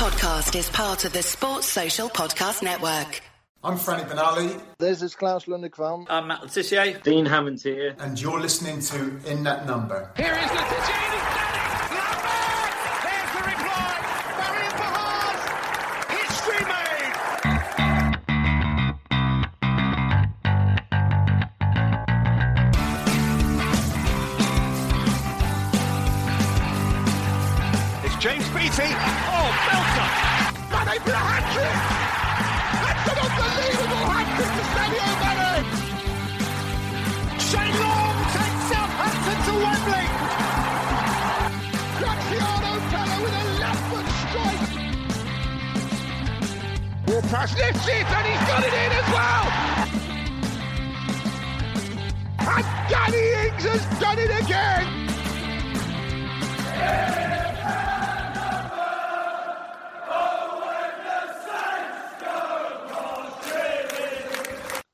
podcast is part of the Sports Social Podcast Network. I'm Franny Benali. This is Klaus Lundekvam. I'm Matt Le Tissier. Dean Hammond here. And you're listening to In That Number. Here is Le Tissier pass it and he's got it in as well! And Danny Ings has done it again!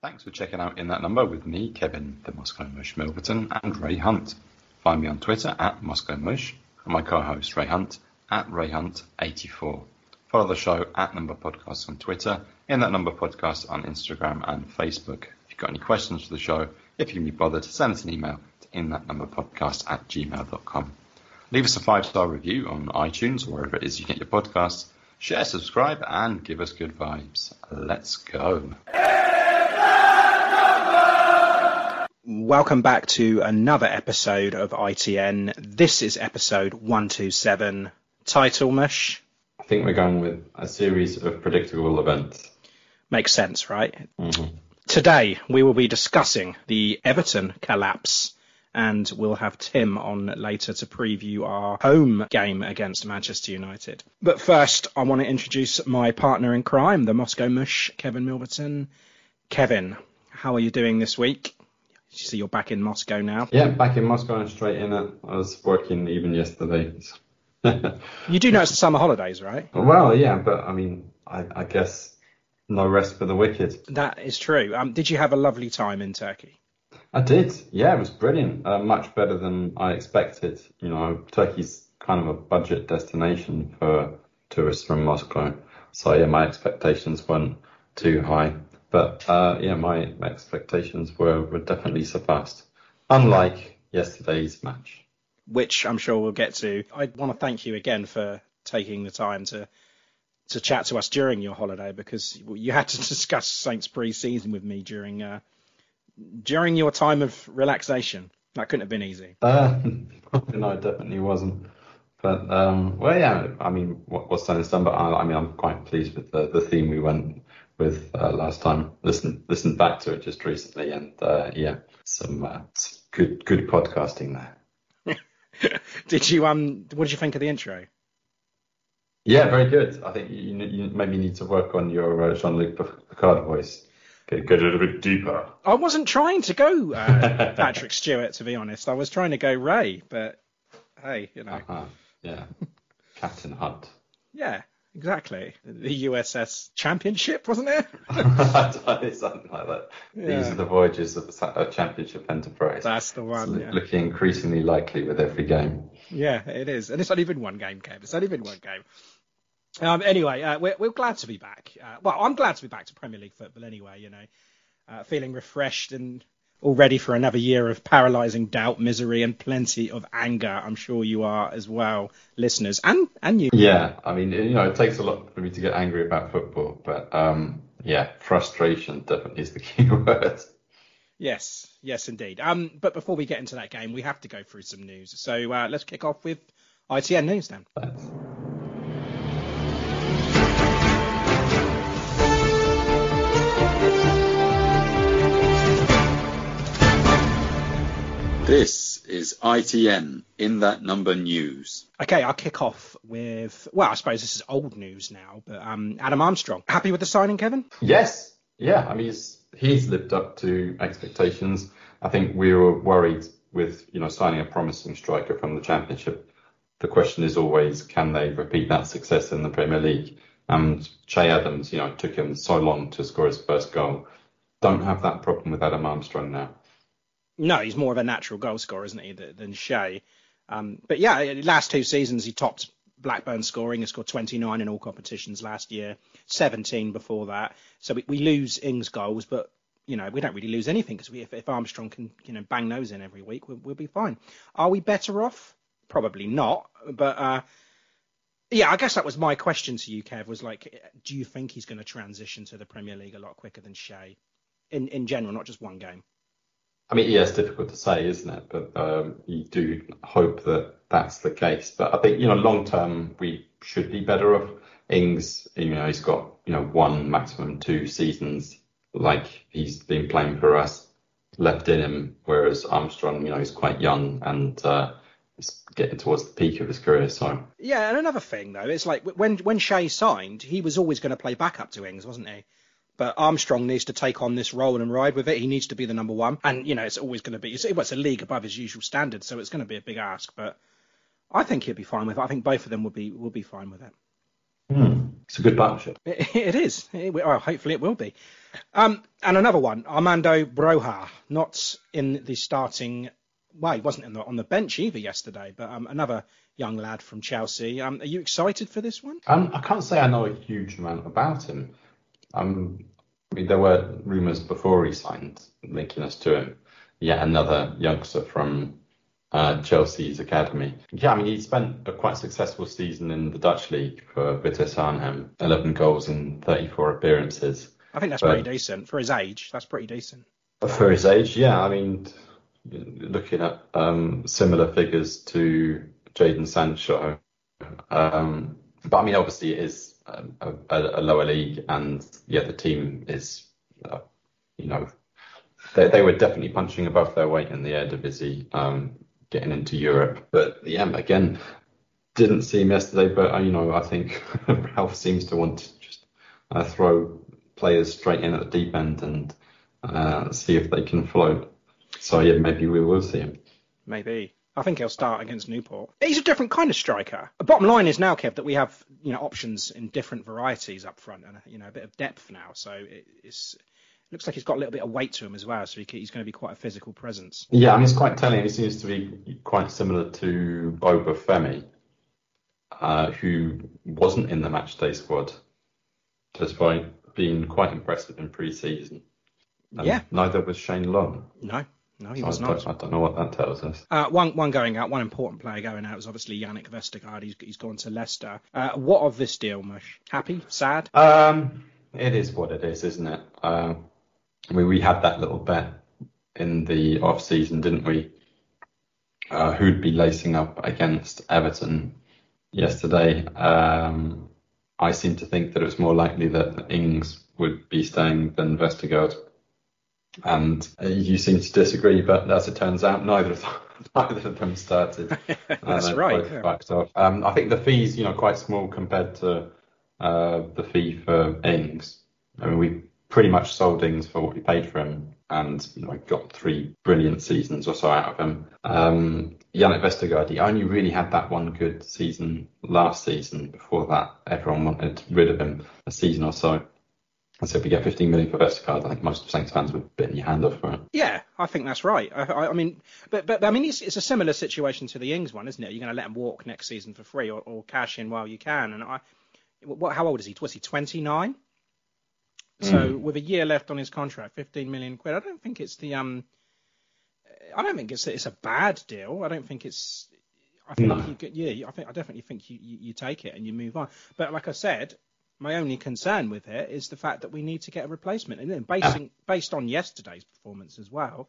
Thanks for checking out In That Number with me, Kevin, the Moscow Mush Milverton, and Ray Hunt. Find me on Twitter at Moscow Mush, and my co-host Ray Hunt at Ray Hunt84. Follow the show at Number Podcast on Twitter, In That Number Podcast on Instagram and Facebook. If you've got any questions for the show, if you can be bothered, send us an email to inthatnumberpodcast at gmail.com. Leave us a five-star review on iTunes or wherever it is you get your podcasts. Share, subscribe, and give us good vibes. Let's go. Welcome back to another episode of ITN. This is episode 127. Title Mush. I think we're going with a series of predictable events. Makes sense, right? Mm-hmm. Today we will be discussing the Everton collapse and we'll have Tim on later to preview our home game against Manchester United. But first, I want to introduce my partner in crime, the Moscow Mush, Kevin Milverton. Kevin, how are you doing this week? You see you're back in Moscow now. Yeah, back in Moscow and straight in it. I was working even yesterday. you do know it's the summer holidays, right? Well, yeah, but I mean, I, I guess no rest for the wicked. That is true. Um, did you have a lovely time in Turkey? I did. Yeah, it was brilliant. Uh, much better than I expected. You know, Turkey's kind of a budget destination for tourists from Moscow. So yeah, my expectations weren't too high. But uh, yeah, my expectations were, were definitely surpassed. Unlike yesterday's match. Which I'm sure we'll get to. I want to thank you again for taking the time to to chat to us during your holiday because you had to discuss Saints pre-season with me during uh, during your time of relaxation. That couldn't have been easy. Uh, no, it definitely wasn't. But um, well, yeah. I mean, what, what's done is done. But I, I mean, I'm quite pleased with the, the theme we went with uh, last time. Listen, listened back to it just recently, and uh, yeah, some, uh, some good good podcasting there. did you um? What did you think of the intro? Yeah, very good. I think you, you maybe need to work on your uh, Jean-Luc Picard voice. Get, get a little bit deeper. I wasn't trying to go uh, Patrick Stewart, to be honest. I was trying to go Ray, but hey, you know. Uh-huh. Yeah, Captain Hunt. Yeah, exactly. The USS Championship, wasn't it? Something like that. Yeah. These are the voyages of the Championship Enterprise. That's the one. Yeah. looking increasingly likely with every game. Yeah, it is, and it's only been one game, Kev. It's only been one game. Um, anyway, uh, we're, we're glad to be back. Uh, well, I'm glad to be back to Premier League football anyway. You know, uh, feeling refreshed and all ready for another year of paralysing doubt, misery, and plenty of anger. I'm sure you are as well, listeners, and and you. Yeah, I mean, you know, it takes a lot for me to get angry about football, but um, yeah, frustration definitely is the key word. Yes, yes, indeed. Um, but before we get into that game, we have to go through some news. So uh, let's kick off with ITN news then. Thanks. This is ITN in that number news. Okay, I'll kick off with well, I suppose this is old news now, but um, Adam Armstrong. Happy with the signing, Kevin? Yes. Yeah, I mean he's he's lived up to expectations. I think we were worried with you know signing a promising striker from the Championship. The question is always, can they repeat that success in the Premier League? And Che Adams, you know, it took him so long to score his first goal. Don't have that problem with Adam Armstrong now. No, he's more of a natural goal scorer, isn't he, than Che? Um, but yeah, last two seasons he topped Blackburn scoring. He scored 29 in all competitions last year, 17 before that. So we, we lose Ings goals, but you know we don't really lose anything because if, if Armstrong can you know bang those in every week, we'll, we'll be fine. Are we better off? Probably not. But uh, yeah, I guess that was my question to you, Kev. Was like, do you think he's going to transition to the Premier League a lot quicker than Che, in in general, not just one game? I mean, yeah, it's difficult to say, isn't it? But um, you do hope that that's the case. But I think you know, long term, we should be better off. Ings, you know, he's got you know one maximum two seasons like he's been playing for us left in him, whereas Armstrong, you know, he's quite young and uh, is getting towards the peak of his career. So Yeah, and another thing though, it's like when when Che signed, he was always going to play backup to Ings, wasn't he? But Armstrong needs to take on this role and ride with it. He needs to be the number one, and you know it's always going to be it's, it's a league above his usual standards, so it's going to be a big ask. But I think he'll be fine with it. I think both of them will be will be fine with it. hmm, it's a good partnership. It, it is. It, well, hopefully it will be. Um, and another one, Armando Broja, not in the starting. Well, he wasn't the, on the bench either yesterday, but um, another young lad from Chelsea. Um, are you excited for this one? Um, I can't say I know a huge amount about him. Um, I mean, there were rumours before he signed linking us to him. Yet another youngster from uh, Chelsea's academy. Yeah, I mean, he spent a quite successful season in the Dutch league for Vitesse Arnhem, 11 goals in 34 appearances. I think that's But- pretty decent for his age. That's pretty decent. For his age, yeah, I mean, looking at um, similar figures to Jaden Sancho. Um, but I mean, obviously, it is a, a, lower league, and yeah, the team is, uh, you know, they, they were definitely punching above their weight in the Eredivisie, um, getting into Europe. But yeah, again, didn't see him yesterday, but uh, you know, I think Ralph seems to want to just uh, throw players straight in at the deep end and uh, see if they can float. So yeah, maybe we will see him. Maybe. I think he'll start against Newport. He's a different kind of striker. The bottom line is now, Kev, that we have you know options in different varieties up front and you know a bit of depth now. So it, it's it looks like he's got a little bit of weight to him as well. So he, he's going to be quite a physical presence. Yeah, I mean, it's quite telling. He seems to be quite similar to Obafemi, uh, who wasn't in the matchday squad, despite being quite impressive in pre-season. And Yeah. Neither was Shane Long. No, no, he So was I, not. I don't know what that tells us. Uh, one one going out, one important player going out is obviously Yannick Vestergaard. He's, he's gone to Leicester. Uh, what of this deal, Mush? Happy? Sad? Um, it is what it is, isn't it? Uh, mean, we had that little bet in the off season, didn't we? Uh, who'd be lacing up against Everton yesterday? Um, I seem to think that it was more likely that Ings would be staying than Vestergaard. And uh, you seem to disagree, but as it turns out, neither of them, neither of them started. Uh, That's right, yeah. backed off. Um, I think the fees, you know, quite small compared to uh, the fee for Ings. I mean, we pretty much sold Ings for what we paid for him, and you know, got three brilliant seasons or so out of him. Um, Yannick Vestergaard, he only really had that one good season last season. Before that, everyone wanted rid of him a season or so. And so if you get 15 million for Vestergaard, I think most Saints fans would bit your hand off for it. Yeah, I think that's right. I, I, I mean, but, but I mean, it's, it's a similar situation to the Ings one, isn't it? You're going to let him walk next season for free or, or cash in while you can. And I, what, how old is he? Was he 29? So with a year left on his contract, 15 million quid. I don't think it's the um. I don't think it's it's a bad deal. I don't think it's. I think No. you could, yeah, I think I definitely think you, you, you take it and you move on. But like I said, my only concern with it is the fact that we need to get a replacement, and then basing based on yesterday's performance as well.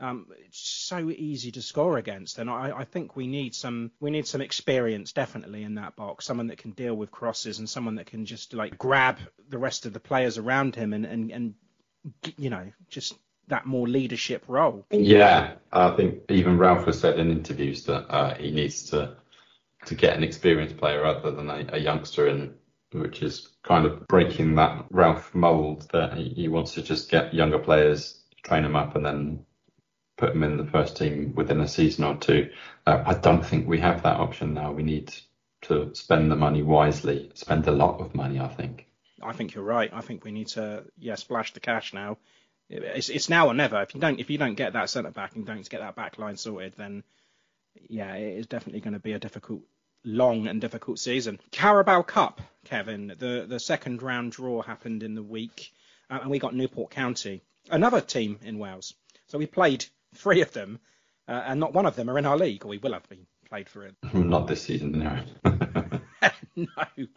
Um, it's so easy to score against, and I, I think we need some we need some experience definitely in that box. Someone that can deal with crosses and someone that can just like grab the rest of the players around him and and, and you know just that more leadership role. Yeah, I think even Ralph has said in interviews that uh, he needs to to get an experienced player rather than a, a youngster in, which is kind of breaking that Ralph mould that he, he wants to just get younger players, train them up, and then put them in the first team within a season or two. Uh, I don't think we have that option now. We need to spend the money wisely, spend a lot of money, I think. I think you're right. I think we need to yeah splash the cash now. It's it's now or never. If you don't if you don't get that centre back and don't get that back line sorted, then yeah, it is definitely going to be a difficult long and difficult season. Carabao Cup, Kevin. The the second round draw happened in the week, uh, and we got Newport County, another team in Wales. So we played three of them, uh, and not one of them are in our league, or we will have been played for it. Not this season, no. no,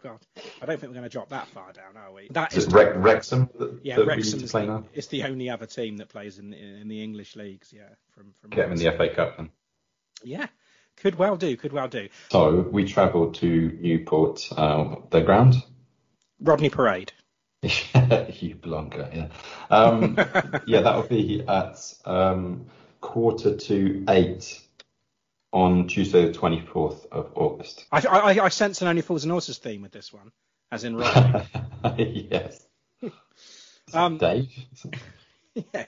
God, I don't think we're going to drop that far down, are we? That Is it Wre- Wrexham that, yeah, that Wrexham is the, it's the only other team that plays in in the English leagues. Yeah, from from Get them in the FA Cup then. yeah, could well do, could well do. So we travelled to Newport, uh, the ground. Rodney Parade. you blonker, yeah. Um, yeah, that will be at um, quarter to eight on Tuesday, the 24th of August. I, I, I sense an Only Fools and Horses theme with this one, as in Rodney. yes. Um, Dave? yeah.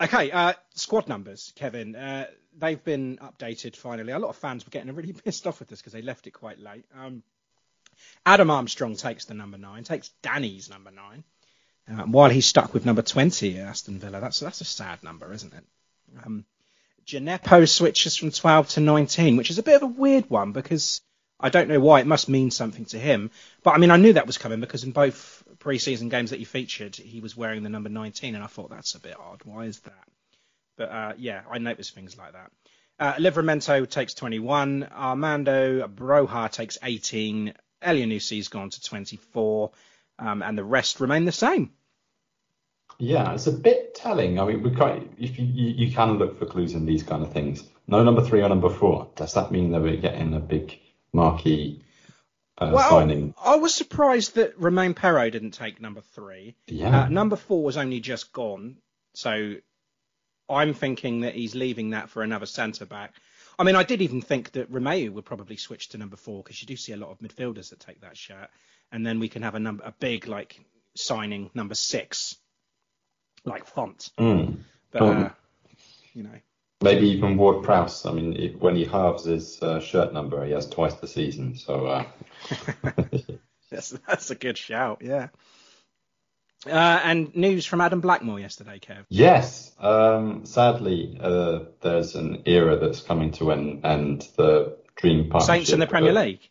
Okay, uh, squad numbers, Kevin. Uh, they've been updated finally. A lot of fans were getting really pissed off with this because they left it quite late. Um, Adam Armstrong takes the number nine, takes Danny's number nine, uh, while he's stuck with number 20 at Aston Villa. That's that's a sad number, isn't it? Um, Djenepo switches from 12 to 19, which is a bit of a weird one because I don't know why. It must mean something to him. But I mean, I knew that was coming because in both pre-season games that he featured, he was wearing the number 19, and I thought that's a bit odd. Why is that? But uh, yeah, I notice things like that. Uh, Livramento takes 21. Armando Broja takes 18. Elyounoussi's gone to 24. Um, and the rest remain the same. Yeah, it's a bit telling. I mean, we can't, if you, you, you can look for clues in these kind of things. No number three or number four. Does that mean that we're getting a big marquee uh, Well, signing? I was surprised that Romain Perraud didn't take number three. Yeah. Uh, number four was only just gone, so I'm thinking that he's leaving that for another centre back. I mean, I did even think that Romeu would probably switch to number four because you do see a lot of midfielders that take that shirt, and then we can have a number, a big like signing number six, like font. Mm. But Um, uh, you know, Maybe even Ward Prowse. I mean, if, when he halves his uh, shirt number, he has twice the season. So uh, that's that's a good shout. Yeah. Uh, and news from Adam Blackmore yesterday, Kev. yes, um, sadly, uh, there's an era that's coming to an end. The dream partnership Saints in the Premier of- League.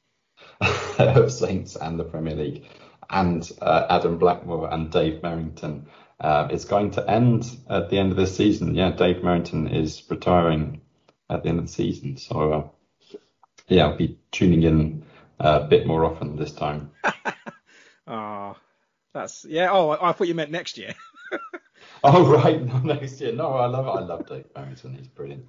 of Saints and the Premier League, and uh, Adam Blackmore and Dave Merrington. Uh, it's going to end at the end of this season. Yeah, Dave Merrington is retiring at the end of the season. So, uh, yeah, I'll be tuning in a bit more often this time. Oh, that's yeah. Oh, I, I thought you meant next year. oh, right, no, next year. No, I love it. I love Dave Merrington. He's brilliant.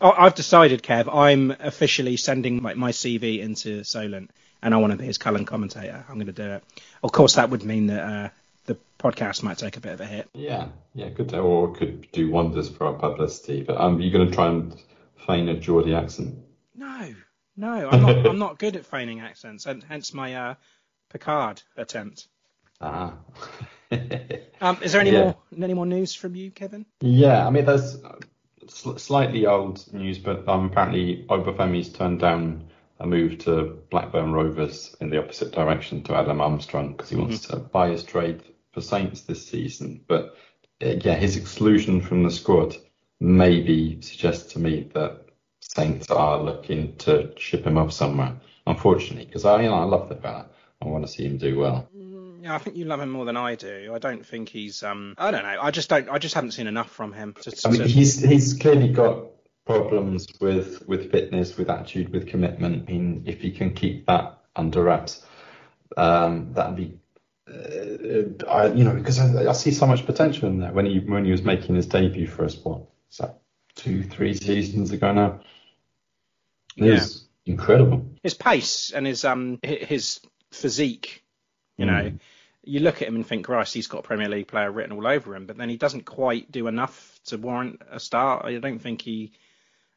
Oh, I've decided, Kev. I'm officially sending my, my CV into Solent, and I want to be his Cullen commentator. I'm going to do it. Of course, that would mean that uh, the podcast might take a bit of a hit. Yeah, yeah, good. To, or could do wonders for our publicity. But um, you're going to try and feign a Geordie accent. No, no, I'm not. I'm not good at feigning accents, and hence my uh, Picard attempt. Ah. Um, is there any Yeah. more any more news from you, Kevin? Yeah, I mean, there's uh, sl- slightly old news, but um, apparently Obafemi's turned down a move to Blackburn Rovers in the opposite direction to Adam Armstrong because he wants to buy his trade for Saints this season. But uh, yeah, his exclusion from the squad maybe suggests to me that Saints are looking to ship him off somewhere. Unfortunately, because I, you know, I love the fella. I want to see him do well. Yeah, I think you love him more than I do. I don't think he's. Um, I don't know. I just don't. I just haven't seen enough from him. To, to, I mean, to- he's he's clearly got problems with with fitness, with attitude, with commitment. I mean, if he can keep that under wraps, um, that'd be, uh, I, you know, because I, I see so much potential in that when he when he was making his debut for us. What is that? Two, three seasons ago now. It Yeah. incredible. his pace and his um his physique. You know, Mm. you look at him and think, Christ, he's got a Premier League player written all over him, but then he doesn't quite do enough to warrant a start. I don't think he,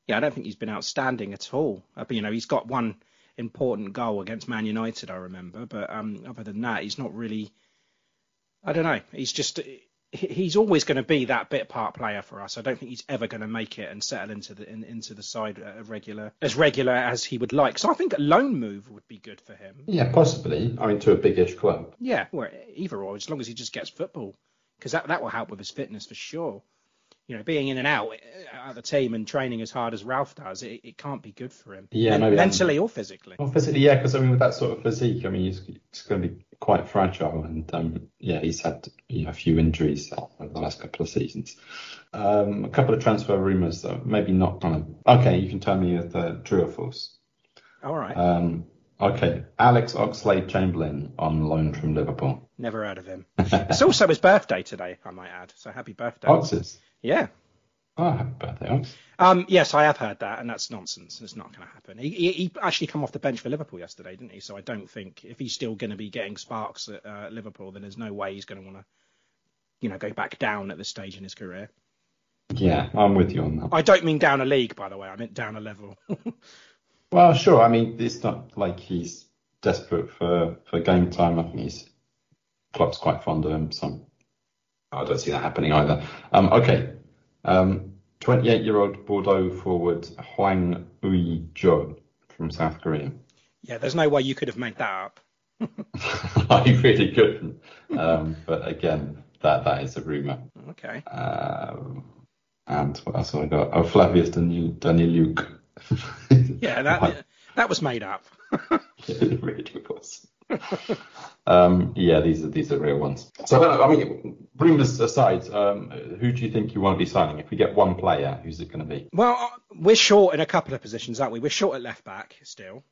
yeah, I don't think he's been outstanding at all. But you know, he's got one important goal against Man United, I remember, but um, other than that, he's not really. I don't know. He's just he's always going to be that bit part player for us. I don't think he's ever going to make it and settle into the in, into the side uh, regular as regular as he would like. So I think a loan move would be good for him. Yeah, possibly. I mean, to a biggish club. Yeah, well, either or, as long as he just gets football, because that that will help with his fitness for sure. You know, being in and out at the team and training as hard as Ralph does, it, it can't be good for him. Yeah, I'm- mentally or physically. Well, physically, yeah, because I mean, with that sort of physique, I mean, he's, he's going to be quite fragile, and um, yeah, he's had you know, a few injuries over the last couple of seasons. Um, a couple of transfer rumours, though, maybe not kind of. Okay, you can tell me if they're true or false. All right. Um, okay, Alex Oxlade Chamberlain on loan from Liverpool. Never heard of him. it's also his birthday today, I might add. So happy birthday. Oxes. Yeah. Oh, happy birthday, Ox. Um, yes, I have heard that, and that's nonsense. It's not going to happen. He, he, he actually come off the bench for Liverpool yesterday, didn't he? So I don't think if he's still going to be getting sparks at uh, Liverpool, then there's no way he's going to want to, you know, go back down at this stage in his career. Yeah, I'm with you on that. I don't mean down a league, by the way. I meant down a level. Well, sure. I mean, it's not like he's desperate for, for game time. I think he's club's quite fond of him, so I don't see that happening either. Um, okay. Um, 28 year old Bordeaux forward Hwang Ui Jo from South Korea. yeah, there's no way you could have made that up. I really couldn't. Um, but again, that that is a rumour. Okay. Um, and what else have I got? Oh, Flavius Daniel Danieluk. Yeah, that that was made up. it really was. um, yeah, these are these are real ones. So I don't know. I mean, rumours aside, um, who do you think you want to be signing? If we get one player, who's it going to be? Well, uh, we're short in a couple of positions, aren't we? We're short at left back still.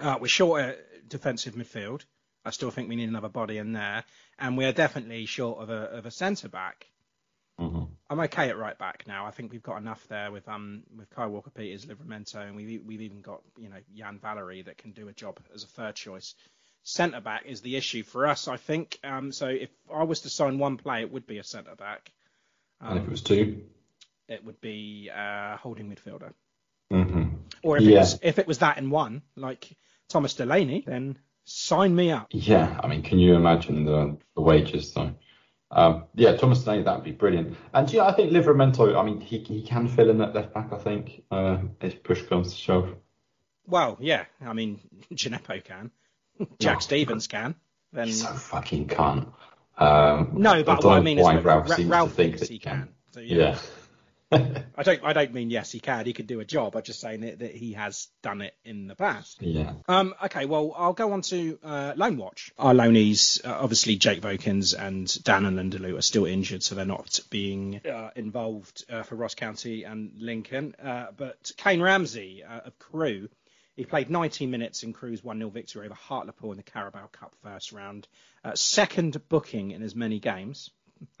Uh, we're short at defensive midfield. I still think we need another body in there, and we're definitely short of a of a centre back. Mhm. I'm okay at right back now. I think we've got enough there with um with Kyle Walker Peters, Livramento, and we've we've even got you know Jan Valery that can do a job as a third choice. Centre back is the issue for us, I think. Um, so if I was to sign one player, it would be a centre back. and if it was two, It would be a holding midfielder. hmm Or if it was if it was that in one, like Thomas Delaney, then sign me up. yeah. I mean, can you imagine the, the wages though? Um, yeah, Thomas Delaney, that would be brilliant. And yeah, I think Livramento. I mean, he he can fill in that left back. I think uh, if push comes to shove. Well, yeah, I mean Djenepo can, Jack No. Stevens can. Then He's so fucking cunt. Um, no, but don't what I mean is why Ralph Ralph think thinks that he can. So, Yeah. I don't I don't mean yes he can. He could do a job. I'm just saying that, that he has done it in the past. yeah. Um, okay, well, I'll go on to uh, Loan Watch. Our loanees, uh, obviously Jake Vokins and Dan N'Lundulu are still injured, so they're not being uh, involved uh, for Ross County and Lincoln. Uh, but Kane Ramsey uh, of Crewe, he played 19 minutes in Crewe's 1-0 victory over Hartlepool in the Carabao Cup first round. Uh, second booking in as many games.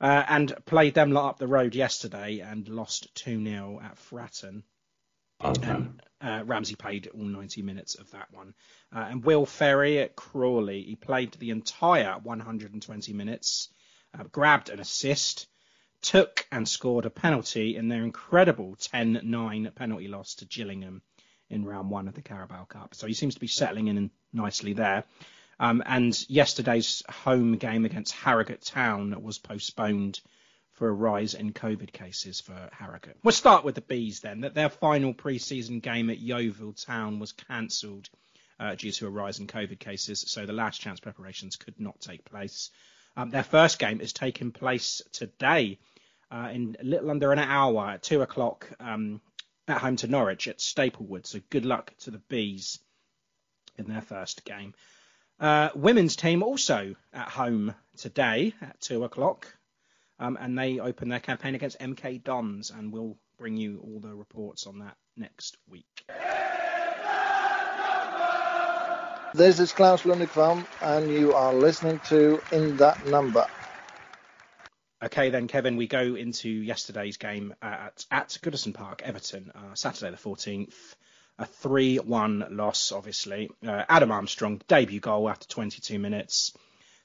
Uh, and played them lot up the road yesterday and lost 2-0 at Fratton. Okay. And uh, Ramsey played all 90 minutes of that one. Uh, and Will Ferry at Crawley, he played the entire 120 minutes, uh, grabbed an assist, took and scored a penalty in their incredible 10-9 penalty loss to Gillingham in round one of the Carabao Cup. So he seems to be settling in nicely there. Um, and yesterday's home game against Harrogate Town was postponed for a rise in COVID cases for Harrogate. We'll start with the Bees then. That their final pre-season game at Yeovil Town was cancelled uh, due to a rise in COVID cases, so the last chance preparations could not take place. Um, their first game is taking place today uh, in a little under an hour at two o'clock um, at home to Norwich at Staplewood. So good luck to the Bees in their first game. Uh, women's team also at home today at two o'clock, um, and they open their campaign against MK Dons, and we'll bring you all the reports on that next week. This is Klaus Lundekvam, and you are listening to In That Number. Okay, then, Kevin, we go into yesterday's game at, at Goodison Park, Everton, uh, Saturday the 14th. A 3 1 loss, obviously. Uh, Adam Armstrong, debut goal after 22 minutes.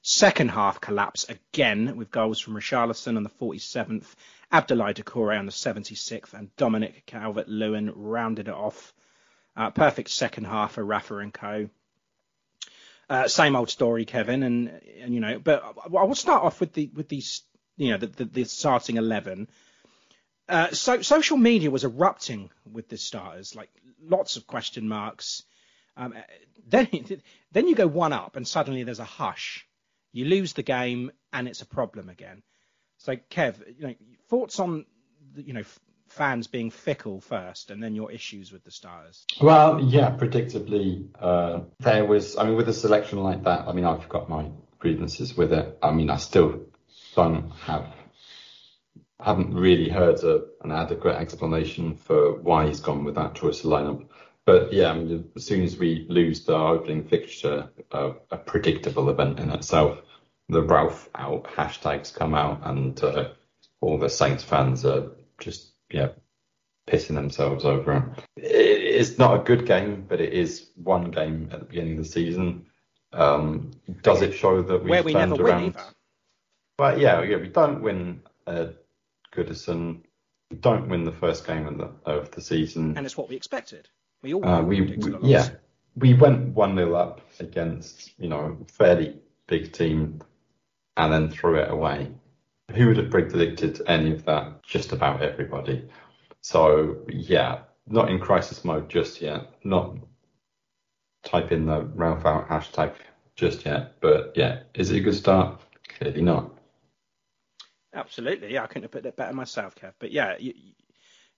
Second half collapse again with goals from Richarlison on the 47th, Abdoulaye Doucouré on the 76th, and Dominic Calvert Lewin rounded it off. Uh, perfect second half for Rafa and co. Uh, same old story, Kevin, and, and you know, but I, I will start off with the with these, you know, the, the, the starting eleven. Uh, so social media was erupting with the starters, like lots of question marks. Um, then then you go one up, and suddenly there's a hush. You lose the game, and it's a problem again. So, Kev, you know, thoughts on you know fans being fickle first, and then your issues with the starters. Well, yeah, predictably, uh, there was. I mean, with a selection like that, I mean, I've got my grievances with it. I mean, I still don't have haven't really heard a, an adequate explanation for why he's gone with that choice of lineup. But yeah, I mean, as soon as we lose the opening fixture, uh, a predictable event in itself, the Ralph out hashtags come out, and uh, all the Saints fans are just yeah pissing themselves over it. It's not a good game, but it is one game at the beginning of the season. Um, does it show that we've Where we turned never around? win either. But yeah, yeah, we don't win Goodison. We don't win the first game of the, of the season. And it's what we expected. We all Uh, we, we- yeah, we went one 0 up against you know a fairly big team, and then threw it away. Who would have predicted any of that? Just about everybody. So yeah, not in crisis mode just yet. Not type in the Ralph out hashtag just yet. But yeah, is it a good start? Clearly not. Absolutely, yeah, I couldn't have put it better myself, Kev. But yeah, you,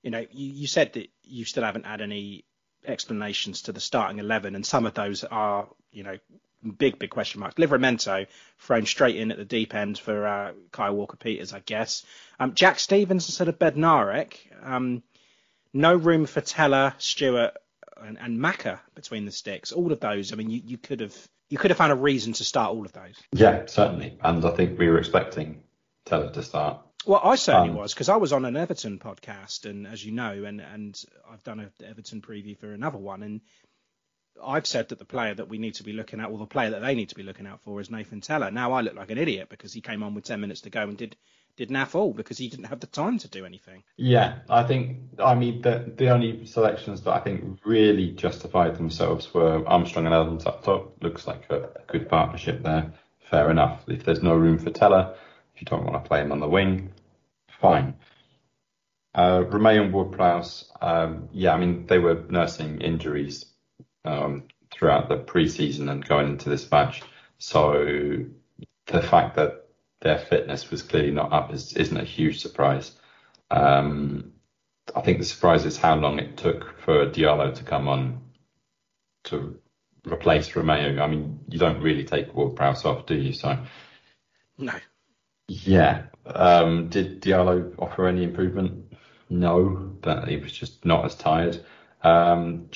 you know, you, you said that you still haven't had any explanations to the starting eleven, and some of those are, you know, big, big question marks. Livramento thrown straight in at the deep end for uh, Kyle Walker Peters, I guess. Um, Jack Stevens instead of Bednarek. Um, no room for Tella, Stewart, and, and Macca between the sticks. All of those. I mean, you, you could have you could have found a reason to start all of those. Yeah, certainly. And I think we were expecting Tella to start. Well, I certainly Um, was because I was on an Everton podcast, and as you know, and and I've done an Everton preview for another one, and I've said that the player that we need to be looking at, or the player that they need to be looking out for, is Nathan Tella. Now I look like an idiot because he came on with ten minutes to go and did did naff all because he didn't have the time to do anything. Yeah, I think I mean the the only selections that I think really justified themselves were Armstrong and Adams up top. Looks like a, a good partnership there. Fair enough. If there's no room for Tella, if you don't want to play him on the wing, fine. Uh, Romeu and Ward-Prowse, um, yeah, I mean they were nursing injuries um, throughout the pre-season and going into this match, so the fact that their fitness was clearly not up is, isn't a huge surprise. Um, I think the surprise is how long it took for Diallo to come on to replace Romeu. I mean, you don't really take Ward Prowse off, do you? So, No, yeah. Um, did Diallo offer any improvement? No, but he was just not as tired. Um,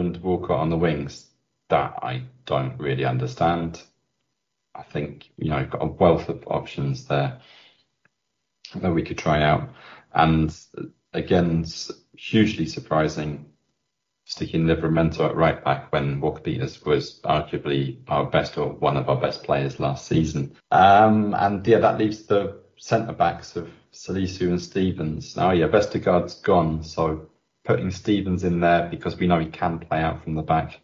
and Walcott on the wings, that I don't really understand. I think, you know, got a wealth of options there that we could try out. And again, hugely surprising sticking Livramento at right back when Walker Peters was arguably our best or one of our best players last season. Um, and yeah, that leaves the centre backs of Salisu and Stevens. Now, yeah, Vestergaard's gone, so putting Stevens in there because we know he can play out from the back.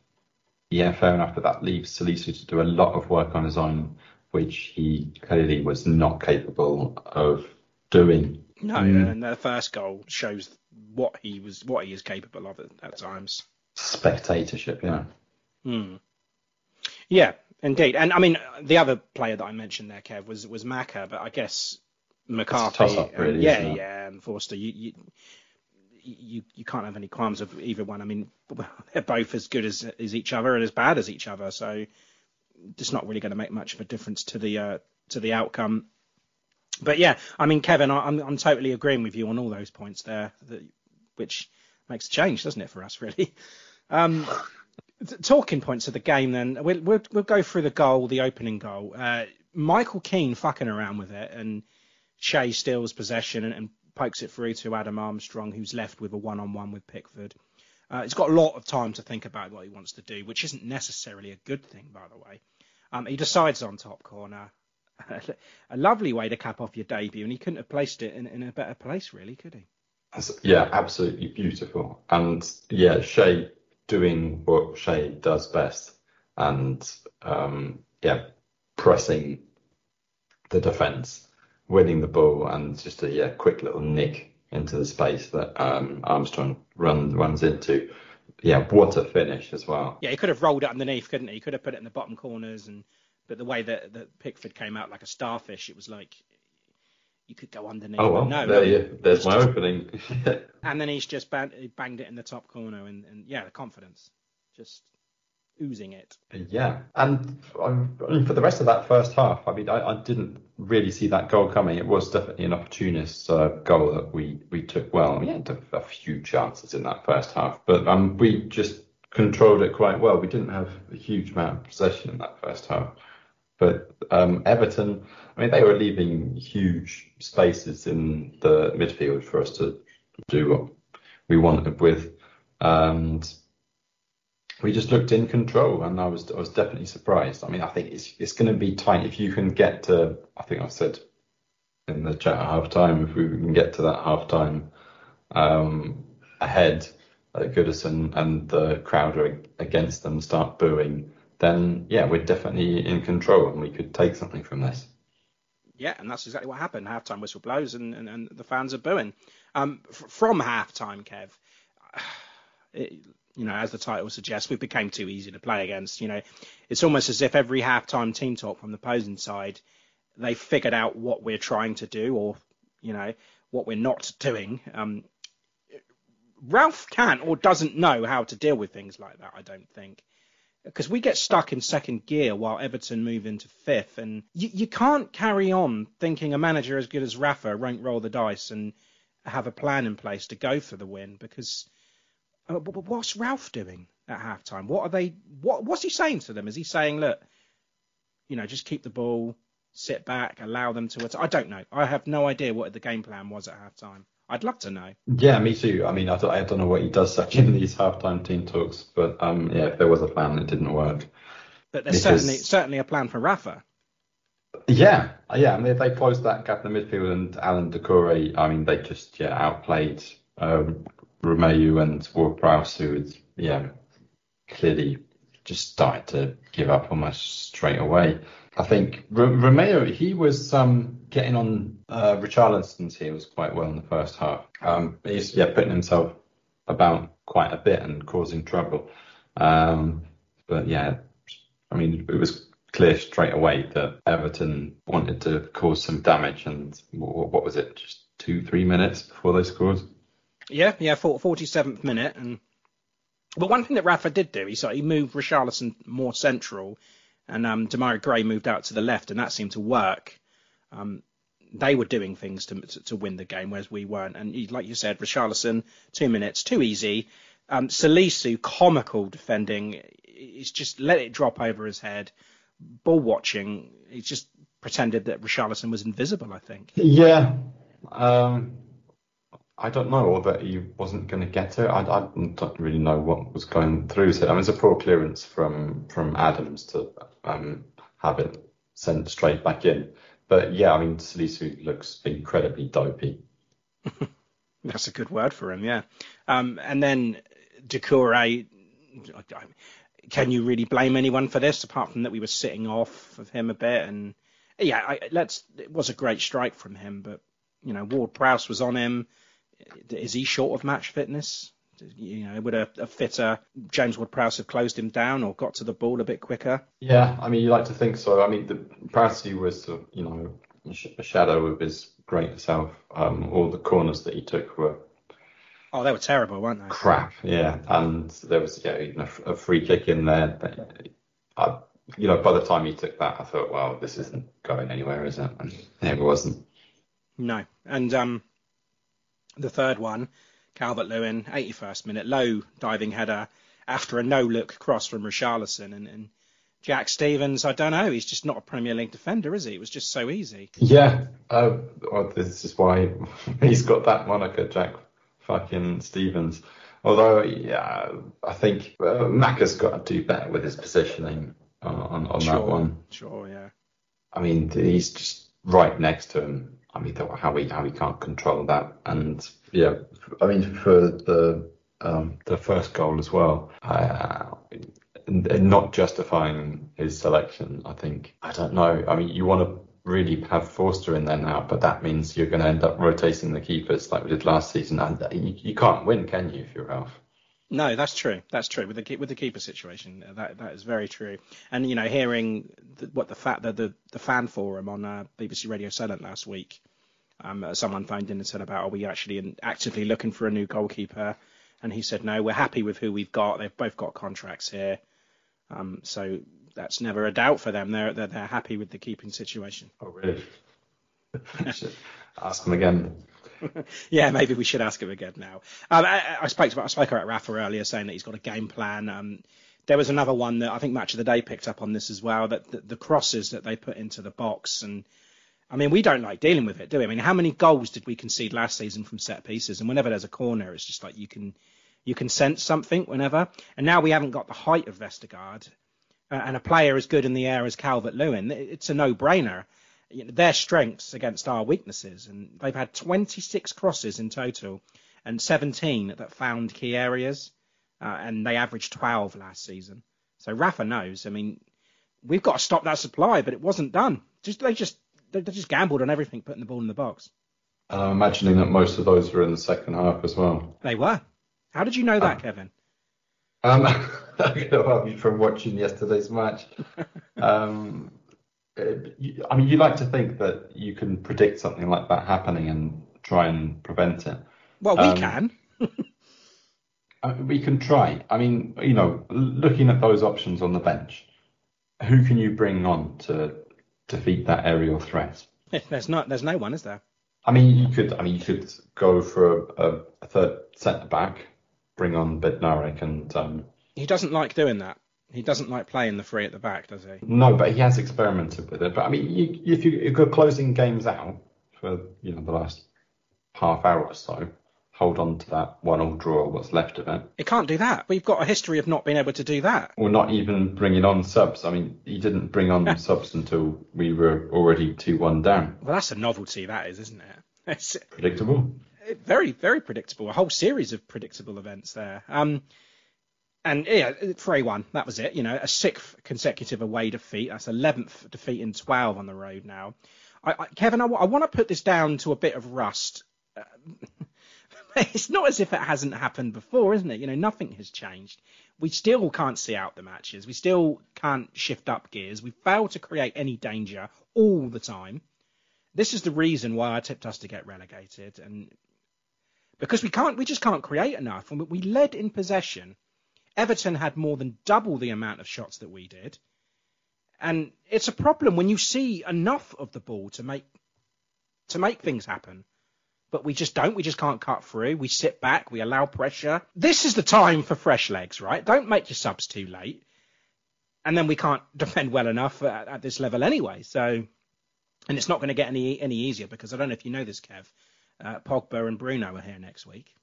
Yeah, fair enough, but that leaves Salisu to do a lot of work on his own, which he clearly was not capable of doing. no, and their first goal shows what he was, what he is capable of at, at times. Spectatorship, yeah. Hmm. Yeah, indeed. And I mean, the other player that I mentioned there, Kev, was was Macca, but I guess McCarthy. and- really, yeah, isn't it? yeah, and Forster. You, you you you can't have any qualms of either one. I mean, they're both as good as as each other and as bad as each other. So it's not really going to make much of a difference to the uh, to the outcome. But yeah, I mean, Kevin, I, I'm I'm totally agreeing with you on all those points there, that, which makes a change, doesn't it, for us, really? Um, talking points of the game, then we'll, we'll we'll go through the goal, the opening goal. Uh, Michael Keane fucking around with it, and Che steals possession and, and pokes it through to Adam Armstrong, who's left with a one-on-one with Pickford. Uh, he's got a lot of time to think about what he wants to do, which isn't necessarily a good thing, by the way. Um, he decides on top corner. a lovely way to cap off your debut, and he couldn't have placed it in, in a better place, really, could he? That's- Yeah, absolutely beautiful. And yeah, Che doing what Che does best and um, yeah, pressing the defence, winning the ball and just a yeah, quick little nick into the space that um, Armstrong run, runs into. Yeah, what a finish as well. Yeah, he could have rolled it underneath, couldn't he? He could have put it in the bottom corners, and but the way that, that Pickford came out like a starfish, it was like you could go underneath. Oh well, no, there there's my opening. and then he's just banged, banged it in the top corner, and, and yeah, the confidence, just oozing it. Yeah, and um, I mean, for the rest of that first half, I mean, I, I didn't really see that goal coming. It was definitely an opportunist uh, goal that we, we took well. We had a, a few chances in that first half, but um, we just controlled it quite well. We didn't have a huge amount of possession in that first half. But um, Everton, I mean, they were leaving huge spaces in the midfield for us to do what we wanted with. And we just looked in control, and I was I was definitely surprised. I mean, I think it's it's going to be tight if you can get to. I think I said in the chat at half time if we can get to that half time um, ahead at Goodison and the crowd are against them start booing, then yeah, we're definitely in control and we could take something from this. Yeah, and that's exactly what happened. Halftime whistle blows and, and, and the fans are booing. Um, f- from halftime, Kev, it, you know, as the title suggests, we became too easy to play against. You know, it's almost as if every halftime team talk from the opposing side, they figured out what we're trying to do or, you know, what we're not doing. Um, Ralph can't or doesn't know how to deal with things like that, I don't think. Because we get stuck in second gear while Everton move into fifth, and you, you can't carry on thinking a manager as good as Rafa won't roll the dice and have a plan in place to go for the win because uh, what's Ralph doing at halftime? What are they? What what's he saying to them? Is he saying, look, you know, just keep the ball, sit back, allow them to? I don't know. I have no idea what the game plan was at halftime. I'd love to know. Yeah, me too. I mean, I don't, I don't know what he does such in these halftime team talks, but um, yeah, if there was a plan, it didn't work. But there's because... certainly certainly a plan for Rafa. Yeah, yeah. I mean, they closed that gap in the midfield, and Alan Doucouré. I mean, they just yeah outplayed um, Romeu and Ward-Prowse, who was yeah clearly just started to give up almost straight away. I think R- Romeu, he was um, getting on uh, Richarlison's heels quite well in the first half. Um, he's yeah putting himself about quite a bit and causing trouble. Um, but yeah, I mean, it was clear straight away that Everton wanted to cause some damage. And what, was it, just two, three minutes before they scored? Yeah, yeah, 47th minute. And but one thing that Rafa did do, he sort he moved Richarlison more central and um, Gray moved out to the left, and that seemed to work. Um, they were doing things to, to, to win the game, whereas we weren't. And like you said, Richarlison, two minutes, too easy. Um, Salisu, comical defending. He's just let it drop over his head. Ball watching. He just pretended that Richarlison was invisible. I think. Yeah. Um, I don't know, or that he wasn't going to get it. I, I, don't really know what was going through his head. I mean, it's a poor clearance from from Adams to um, have it sent straight back in. But yeah, I mean, Salisu looks incredibly dopey. That's a good word for him, yeah. Um, and then Doucouré, can you really blame anyone for this apart from that we were sitting off of him a bit? And yeah, I, let's. It was a great strike from him, but you know, Ward Prowse was on him is he short of match fitness? You know, would a, a fitter James Ward-Prowse have closed him down or got to the ball a bit quicker? Yeah, I mean, you like to think so. I mean, the Prowse was, you know, a shadow of his great self. Um, all the corners that he took were Oh, they were terrible, weren't they? Crap, yeah. And there was yeah, even a, a free kick in there. I, you know, by the time he took that, I thought, well, this isn't going anywhere, is it? And it wasn't. No, and um, the third one, Calvert Lewin, 81st minute, low diving header after a no look cross from Richarlison. And, and Jack Stevens, I don't know, he's just not a Premier League defender, is he? It was just so easy. Yeah, uh, well, this is why he's got that moniker, Jack fucking Stevens. Although, yeah, I think uh, Macca's got to do better with his positioning on, on sure, that one. Sure, yeah. I mean, he's just right next to him I mean, how he how we can't control that, and yeah, I mean for the um, the first goal as well, uh, not justifying his selection. I think I don't know. I mean, you want to really have Forster in there now, but that means you're going to end up rotating the keepers like we did last season, and you, you can't win, can you, if you're Ralph? No, that's true. That's true with the with the keeper situation. That that is very true. And you know, hearing the, what the fact that the the fan forum on uh, BBC Radio Solent last week, Um, someone phoned in and said about, are we actually in, actively looking for a new goalkeeper? And he said, no, we're happy with who we've got. They've both got contracts here. Um, so that's never a doubt for them. They're, they're, they're happy with the keeping situation. Oh, really? ask them again. yeah, maybe we should ask him again now. Um, I, I, spoke about I spoke about Rafa earlier, saying that he's got a game plan. Um, there was another one that I think Match of the Day picked up on this as well. That the, the crosses that they put into the box, and I mean, we don't like dealing with it, do we? I mean, how many goals did we concede last season from set pieces? And whenever there's a corner, it's just like you can you can sense something whenever. And now we haven't got the height of Vestergaard, uh, and a player as good in the air as Calvert Lewin. It's a no-brainer you know, their strengths against our weaknesses. And they've had 26 crosses in total and 17 that found key areas. Uh, and they averaged 12 last season. So Rafa knows. I mean, we've got to stop that supply, but it wasn't done. Just they just they, they just gambled on everything, putting the ball in the box. I'm imagining that most of those were in the second half as well. They were. How did you know that, uh, Kevin? Um, from watching yesterday's match. um, uh, I mean, you like to think that you can predict something like that happening and try and prevent it. Well, we um, can. We can try. I mean, you know, looking at those options on the bench, who can you bring on to defeat that aerial threat? There's not. There's no one, is there? I mean, you could. I mean, you could go for a, a third centre back, bring on Bednarek, and um, he doesn't like doing that. He doesn't like playing the three at the back, does he? No, but he has experimented with it. But I mean, you, if you, you're closing games out for you know the last half hour or so, hold on to that one all draw, what's left of it. It can't do that. We've got a history of not being able to do that. Or not even bringing on subs. I mean, he didn't bring on subs until we were already 2 1 down. Well, that's a novelty, that is, isn't it? It's predictable. Very, very predictable. A whole series of predictable events there. Um, and yeah, 3 1, that was it. You know, a sixth consecutive away defeat. That's 11th defeat in 12 on the road now. I, I, Kevin, I, I want to put this down to a bit of rust. Uh, it's not as if it hasn't happened before, isn't it? You know, nothing has changed. We still can't see out the matches. We still can't shift up gears. We fail to create any danger all the time. This is the reason why I tipped us to get relegated, and because we can't, we just can't create enough. And we led in possession Everton had more than double the amount of shots that we did. And it's a problem when you see enough of the ball to make to make things happen. But we just don't. We just can't cut through. We sit back. We allow pressure. This is the time for fresh legs, right? Don't make your subs too late. And then we can't defend well enough at, at this level anyway. So, and it's not going to get any any easier because I don't know if you know this, Kev. Uh, Pogba and Bruno are here next week.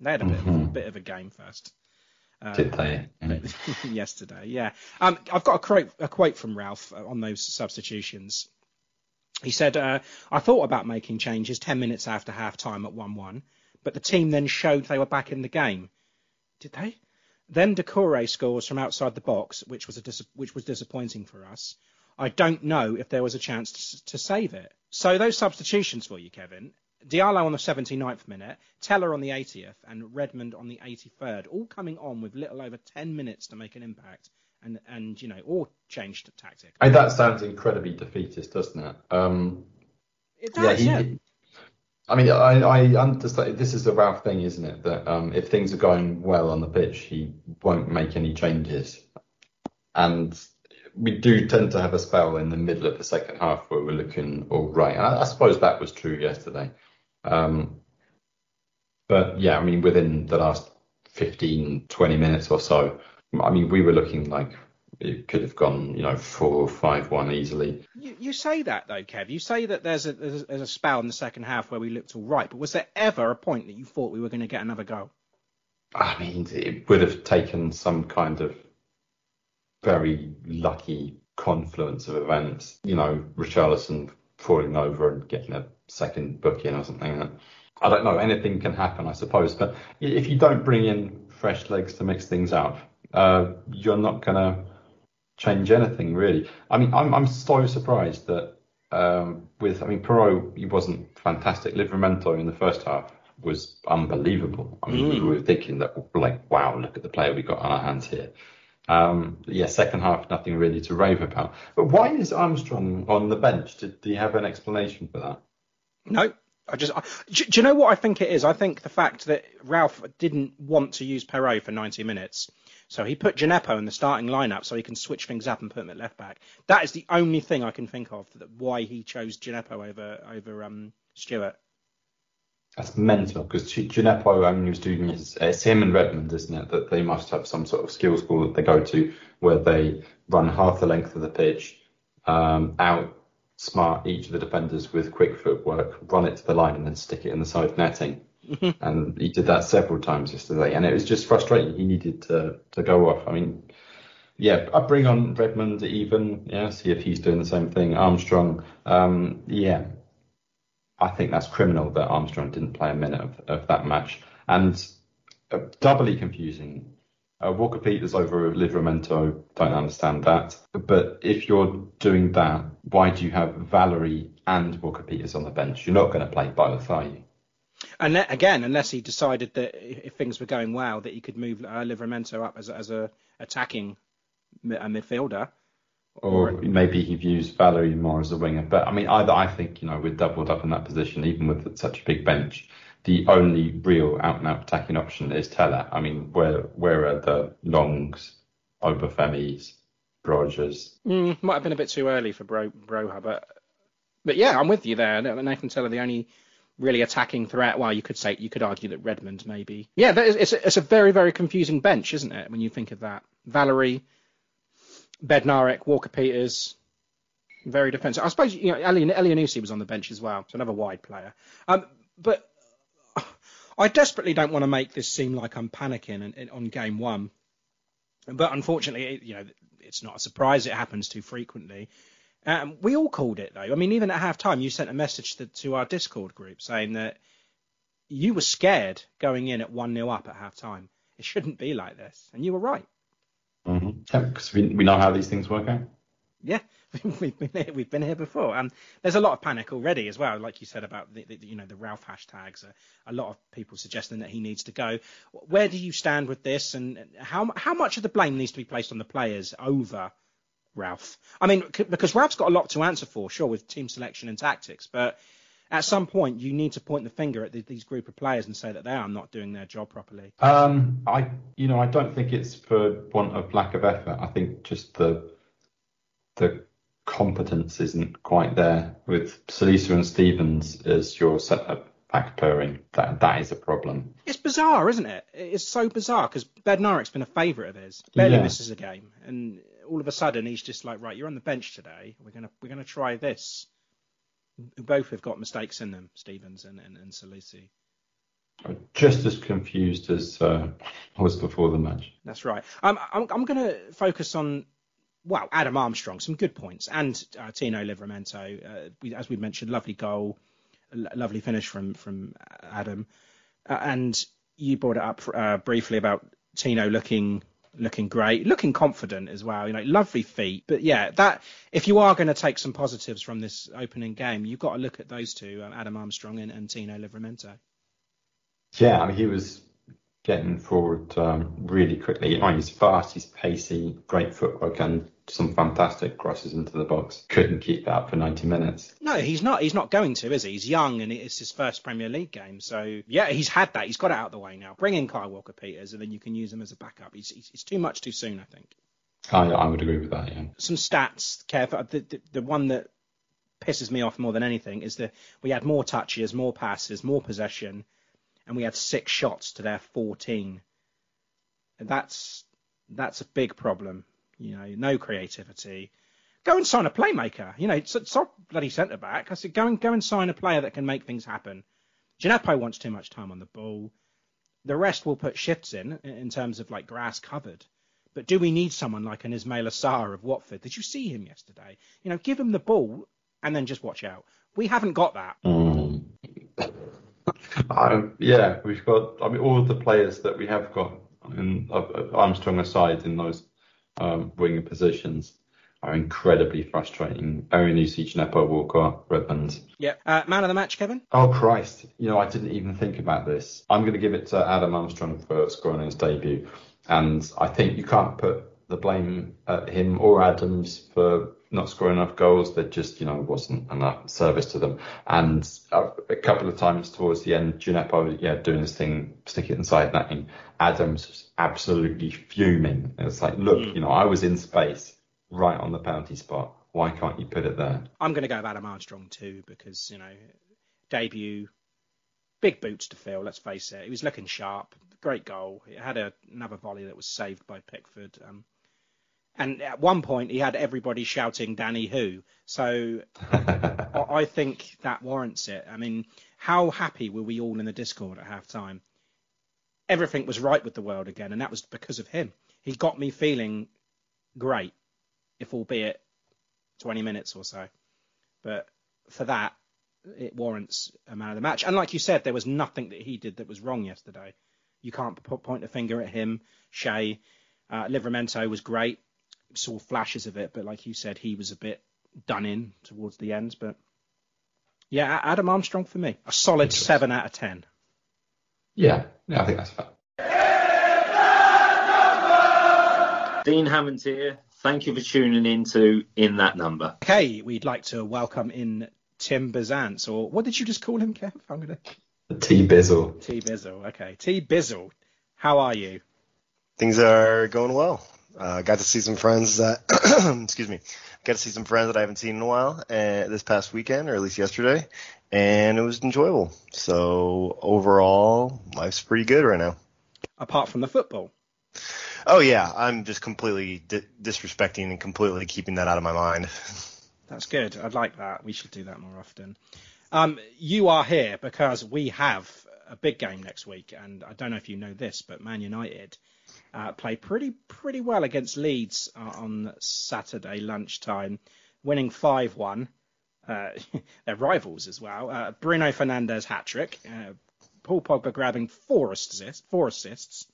They had a bit, mm-hmm. of, a bit of a game first. Uh, Did they? yesterday, yeah. Um, I've got a quote, a quote from Ralph uh, on those substitutions. He said, uh, I thought about making changes 10 minutes after half time at 1 1, but the team then showed they were back in the game. Did they? Then Doucouré scores from outside the box, which was, dis- which was disappointing for us. I don't know if there was a chance to, to save it. So those substitutions for you, Kevin, Diallo on the 79th minute, Tella on the 80th, and Redmond on the 83rd, all coming on with little over 10 minutes to make an impact, and and you know, all changed tactic. I mean, that sounds incredibly defeatist, doesn't it? Um, it does, yeah. He, yeah. I mean, I, I understand. This is the Ralph thing, isn't it? That um, if things are going well on the pitch, he won't make any changes, and we do tend to have a spell in the middle of the second half where we're looking all right. I, I suppose that was true yesterday. Um, but yeah, I mean, within the last 15, 20 minutes or so, I mean, we were looking like it could have gone, you know, four, five, one easily. You, you say that though, Kev. You say that there's a, there's there's a spell in the second half where we looked all right, but was there ever a point that you thought we were going to get another goal? I mean, it would have taken some kind of very lucky confluence of events. You know, Richarlison falling over and getting a second booking or something. I don't know. Anything can happen, I suppose. But if you don't bring in fresh legs to mix things up, uh, you're not going to change anything really. I mean, I'm I'm so surprised that um, with I mean, Perraud he wasn't fantastic. Livramento in the first half was unbelievable. I mean, mm. we were thinking that like, wow, look at the player we got on our hands here. Um, yeah, second half, nothing really to rave about. But why is Armstrong on the bench? Did, do you have an explanation for that? No, I just, I, do, do, you know what I think it is? I think the fact that Ralph didn't want to use Perraud for 90 minutes, so he put Djenepo in the starting lineup so he can switch things up and put him at left back. That is the only thing I can think of that why he chose Djenepo over over um, Stuart. That's mental because Djenepo only was doing his, it's him and Redmond, isn't it? That they must have some sort of skill school that they go to where they run half the length of the pitch, um, out smart each of the defenders with quick footwork, run it to the line and then stick it in the side netting. And he did that several times yesterday, and it was just frustrating. He needed to to go off. I mean, yeah, I bring on Redmond even, yeah, see if he's doing the same thing. Armstrong, um, yeah, I think that's criminal that Armstrong didn't play a minute of, of that match, and uh, doubly confusing. Uh, Walker Peters over Livramento, don't understand that. But if you're doing that, why do you have Valery and Walker Peters on the bench? You're not going to play both, are you? And again, unless he decided that if things were going well, that he could move uh, Livramento up as, as a attacking a midfielder. Or, or maybe he views Valery more as a winger. But I mean, either I think you know we're doubled up in that position, even with such a big bench the only real out and out attacking option is Tella. I mean, where where are the Longs, Obafemis, Rogers? Mm, might have been a bit too early for Bro, Broja, but but yeah, I'm with you there. Nathan Tella, the only really attacking threat. Well, you could say you could argue that Redmond maybe. Yeah, it's a, it's a very very confusing bench, isn't it? When you think of that, Valery, Bednarek, Walker Peters. Very defensive. I suppose you know Elyounoussi was on the bench as well, so another wide player. Um, but I desperately don't want to make this seem like I'm panicking on game one, but unfortunately, you know, it's not a surprise. It happens too frequently. Um, we all called it though. I mean, even at half time, you sent a message to, to, our Discord group saying that you were scared going in at one 0 up at half time. It shouldn't be like this, and you were right. Mm-hmm. Yeah, because we, we know how these things work out. Yeah, we've been here, we've been here before, and there's a lot of panic already as well. Like you said about the, the you know the Ralph hashtags, uh, a lot of people suggesting that he needs to go. Where do you stand with this, and how how much of the blame needs to be placed on the players over Ralph? I mean, c- because Ralph's got a lot to answer for, sure, with team selection and tactics, but at some point you need to point the finger at the, these group of players and say that they are not doing their job properly. Um, I, you know, I don't think it's for want of lack of effort. I think just the the competence isn't quite there with Salisu and Stevens as your setup back pairing. That that is a problem. It's bizarre, isn't it? It's so bizarre because Bednarek's been a favourite of his. Barely yeah. misses a game, and all of a sudden he's just like, right, you're on the bench today. We're gonna we're gonna try this. Both have got mistakes in them, Stevens and and, and Salisu. Just as confused as uh, I was before the match. That's right. I'm I'm, I'm going to focus on well, Adam Armstrong, some good points, and uh, Tino Livramento, uh, we, as we mentioned, lovely goal, lovely finish from from Adam, uh, and you brought it up uh, briefly about Tino looking looking great, looking confident as well. You know, lovely feet, but yeah, that if you are going to take some positives from this opening game, you've got to look at those two, um, Adam Armstrong and, and Tino Livramento. Yeah, I mean, he was getting forward um, really quickly. You know, he's fast, he's pacey, great footwork, and some fantastic crosses into the box. Couldn't keep that for 90 minutes. No, he's not. He's not going to, is he? He's young, and it's his first Premier League game. So yeah, he's had that. He's got it out of the way now. Bring in Kyle Walker Peters, and then you can use him as a backup. He's, he's, he's too much too soon, I think. I, I would agree with that. Yeah. Some stats, Kev. The, the, the one that pisses me off more than anything is that we had more touches, more passes, more possession and we had six shots to their 14. And that's that's a big problem. You know, no creativity. Go and sign a playmaker. You know, stop bloody centre back. I said, go and go and sign a player that can make things happen. Djenepo wants too much time on the ball. The rest will put shifts in in terms of like grass covered. But do we need someone like an Ismaila Sarr of Watford? Did you see him yesterday? You know, give him the ball and then just watch out. We haven't got that. Mm. Um, yeah, we've got. I mean, all of the players that we have got, in, uh, Armstrong aside, in those um, winger positions, are incredibly frustrating. Only see Djenepo, Walker, Redmond. Yeah. Uh, man of the match, Kevin? Oh, Christ. You know, I didn't even think about this. I'm going to give it to Adam Armstrong for scoring his debut. And I think you can't put the blame at him or Adams for not scoring enough goals. There just, you know, wasn't enough service to them. And a couple of times towards the end, Djenepo, yeah, doing this thing, stick it inside netting. Adams was absolutely fuming. It's like, look, mm. you know, I was in space right on the penalty spot. Why can't you put it there? I'm going to go with Adam Armstrong too because, you know, debut, big boots to fill, let's face it. He was looking sharp, great goal. He had a, another volley that was saved by Pickford. Um, and at one point, he had everybody shouting Danny Who. So I think that warrants it. I mean, how happy were we all in the Discord at half time? Everything was right with the world again, and that was because of him. He got me feeling great, if albeit 20 minutes or so. But for that, it warrants a man of the match. And like you said, there was nothing that he did that was wrong yesterday. You can't point a finger at him. Shea, uh, Livramento was great saw flashes of it, but like you said, he was a bit done in towards the end. But yeah, Adam Armstrong for me, a solid seven out of ten. Yeah, yeah, I think that's fair. Dean Hammond here. Thank you for tuning in to In That Number. Okay, we'd like to welcome in Tim Bisantz, or what did you just call him, Kev? I'm gonna. T Bizzle. T Bizzle. Okay, T Bizzle. How are you? Things are going well. Uh, got to see some friends that, excuse me, got to see some friends that I haven't seen in a while uh, this past weekend, or at least yesterday, and it was enjoyable. So overall, life's pretty good right now. Apart from the football. Oh yeah, I'm just completely di- disrespecting and completely keeping that out of my mind. That's good. I'd like that. We should do that more often. Um, you are here because we have a big game next week, and I don't know if you know this, but Man United uh, played pretty pretty well against Leeds uh, on Saturday lunchtime, winning five one. Uh, they're rivals as well. Uh, Bruno Fernandes hat trick. Uh, Paul Pogba grabbing four assists. Four assists.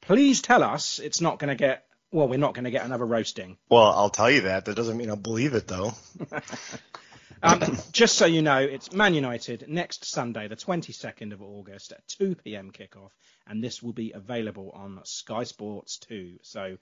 Please tell us it's not going to get. Well, we're not going to get another roasting. Well, I'll tell you that. That doesn't mean I'll believe it, though. Um, just so you know, it's Man United next Sunday, the 22nd of August at 2 p.m. kickoff, and this will be available on Sky Sports 2. So,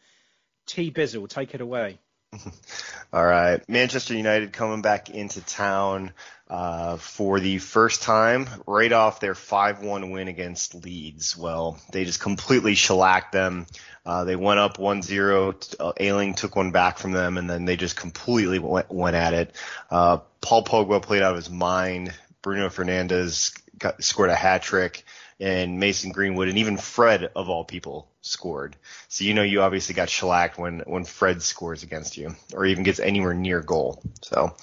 T Bizzle, take it away. All right. Manchester United coming back into town uh, for the first time right off their 5 1 win against Leeds. Well, they just completely shellacked them. Uh, they went up 1 0. Uh, Ayling took one back from them, and then they just completely went, went at it. Uh, Paul Pogba played out of his mind. Bruno Fernandes got, scored a hat trick and Mason Greenwood and even Fred of all people scored. So you know you obviously got shellacked when when Fred scores against you or even gets anywhere near goal. So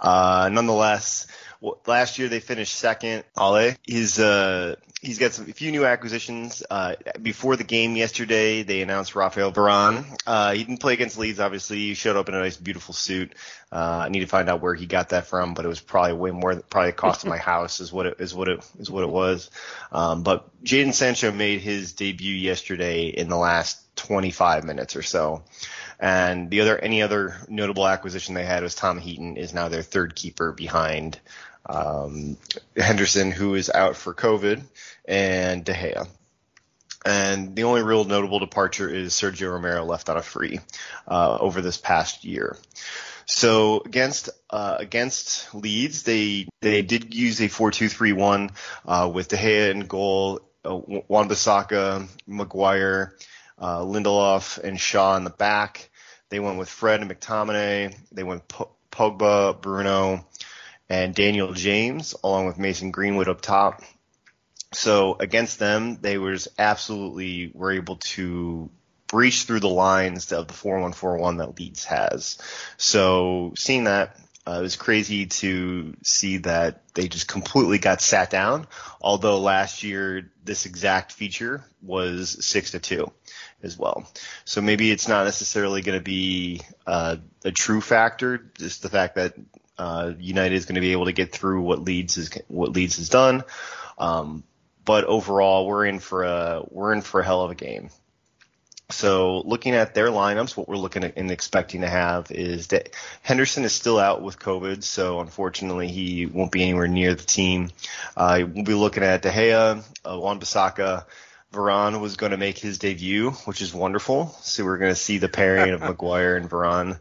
uh, nonetheless, well, last year they finished second. Ole, he's uh he's got some a few new acquisitions. Uh, before the game yesterday, they announced Rafael Varane. Uh, he didn't play against Leeds, obviously. He showed up in a nice, beautiful suit. Uh, I need to find out where he got that from, but it was probably way more. Probably the cost of my house is what it is what it is what it was. Um, but Jadon Sancho made his debut yesterday in the last 25 minutes or so. And the other any other notable acquisition they had was Tom Heaton is now their third keeper behind um, Henderson, who is out for COVID, and De Gea. And the only real notable departure is Sergio Romero left on a free uh, over this past year. So against uh, against Leeds, they they did use a four two three one uh, with De Gea in goal, uh, Wan-Bissaka, Maguire, uh, Lindelof, and Shaw in the back. They went with Fred and McTominay. They went P- Pogba, Bruno, and Daniel James, along with Mason Greenwood up top. So against them, they was absolutely were able to breach through the lines of the 4-1-4-1 that Leeds has. So seeing that, uh, it was crazy to see that they just completely got sat down. Although last year this exact feature was six to two as well. So maybe it's not necessarily going to be uh, a true factor, just the fact that uh, United is going to be able to get through what Leeds is what Leeds has done. Um, but overall, we're in for a we're in for a hell of a game. So looking at their lineups, what we're looking at and expecting to have is that Henderson is still out with COVID, so unfortunately he won't be anywhere near the team. Uh, we'll be looking at De Gea, uh, Wan-Bissaka, Varane was going to make his debut, which is wonderful. So we're going to see the pairing of Maguire and Varane.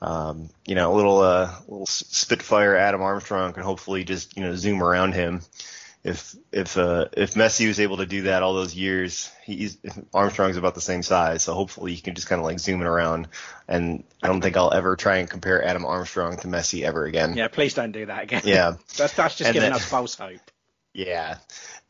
Um, you know, a little uh, little Spitfire Adam Armstrong can hopefully just you know zoom around him. If if uh, if Messi was able to do that all those years, he's Armstrong's about the same size, so hopefully he can just kind of like zoom it around. And I don't think I'll ever try and compare Adam Armstrong to Messi ever again. Yeah, please don't do that again. Yeah, that's that's just And giving then- us false hope. Yeah,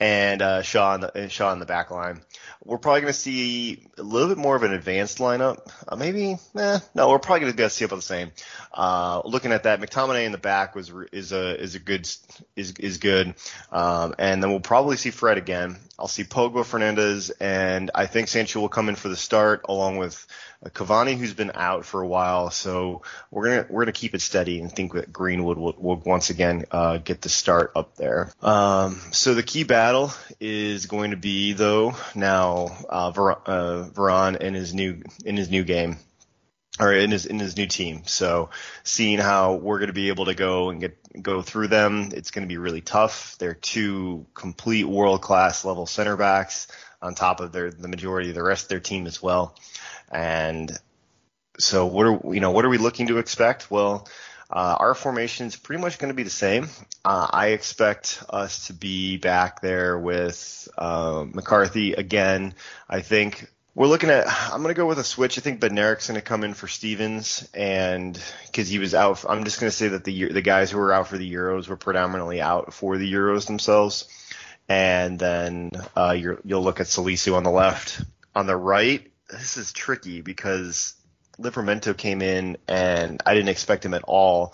and uh, Shaw in the and Shaw in the back line. We're probably going to see a little bit more of an advanced lineup. Uh, maybe, eh, no, we're probably going to be able to see about the same. Uh, looking at that, McTominay in the back was is a is a good is is good, um, and then we'll probably see Fred again. I'll see Pogba, Fernandes, and I think Sancho will come in for the start along with uh, Cavani, who's been out for a while. So we're gonna we're gonna keep it steady and think that Greenwood will, will once again uh, get the start up there. Um, so the key battle is going to be though now uh, Var- uh, Varane in his new in his new game or in his in his new team. So seeing how we're going to be able to go and get go through them, it's going to be really tough. They're two complete world class level center backs on top of their the majority of the rest of their team as well. And so what are you know what are we looking to expect? Well, uh, our formation is pretty much going to be the same. Uh, I expect us to be back there with uh, McCarthy again. I think we're looking at. I'm going to go with a switch. I think Bednarek's going to come in for Stevens, and because he was out, I'm just going to say that the the guys who were out for the Euros were predominantly out for the Euros themselves. And then uh, you're, you'll look at Salisu on the left. On the right, this is tricky because Livramento came in and I didn't expect him at all.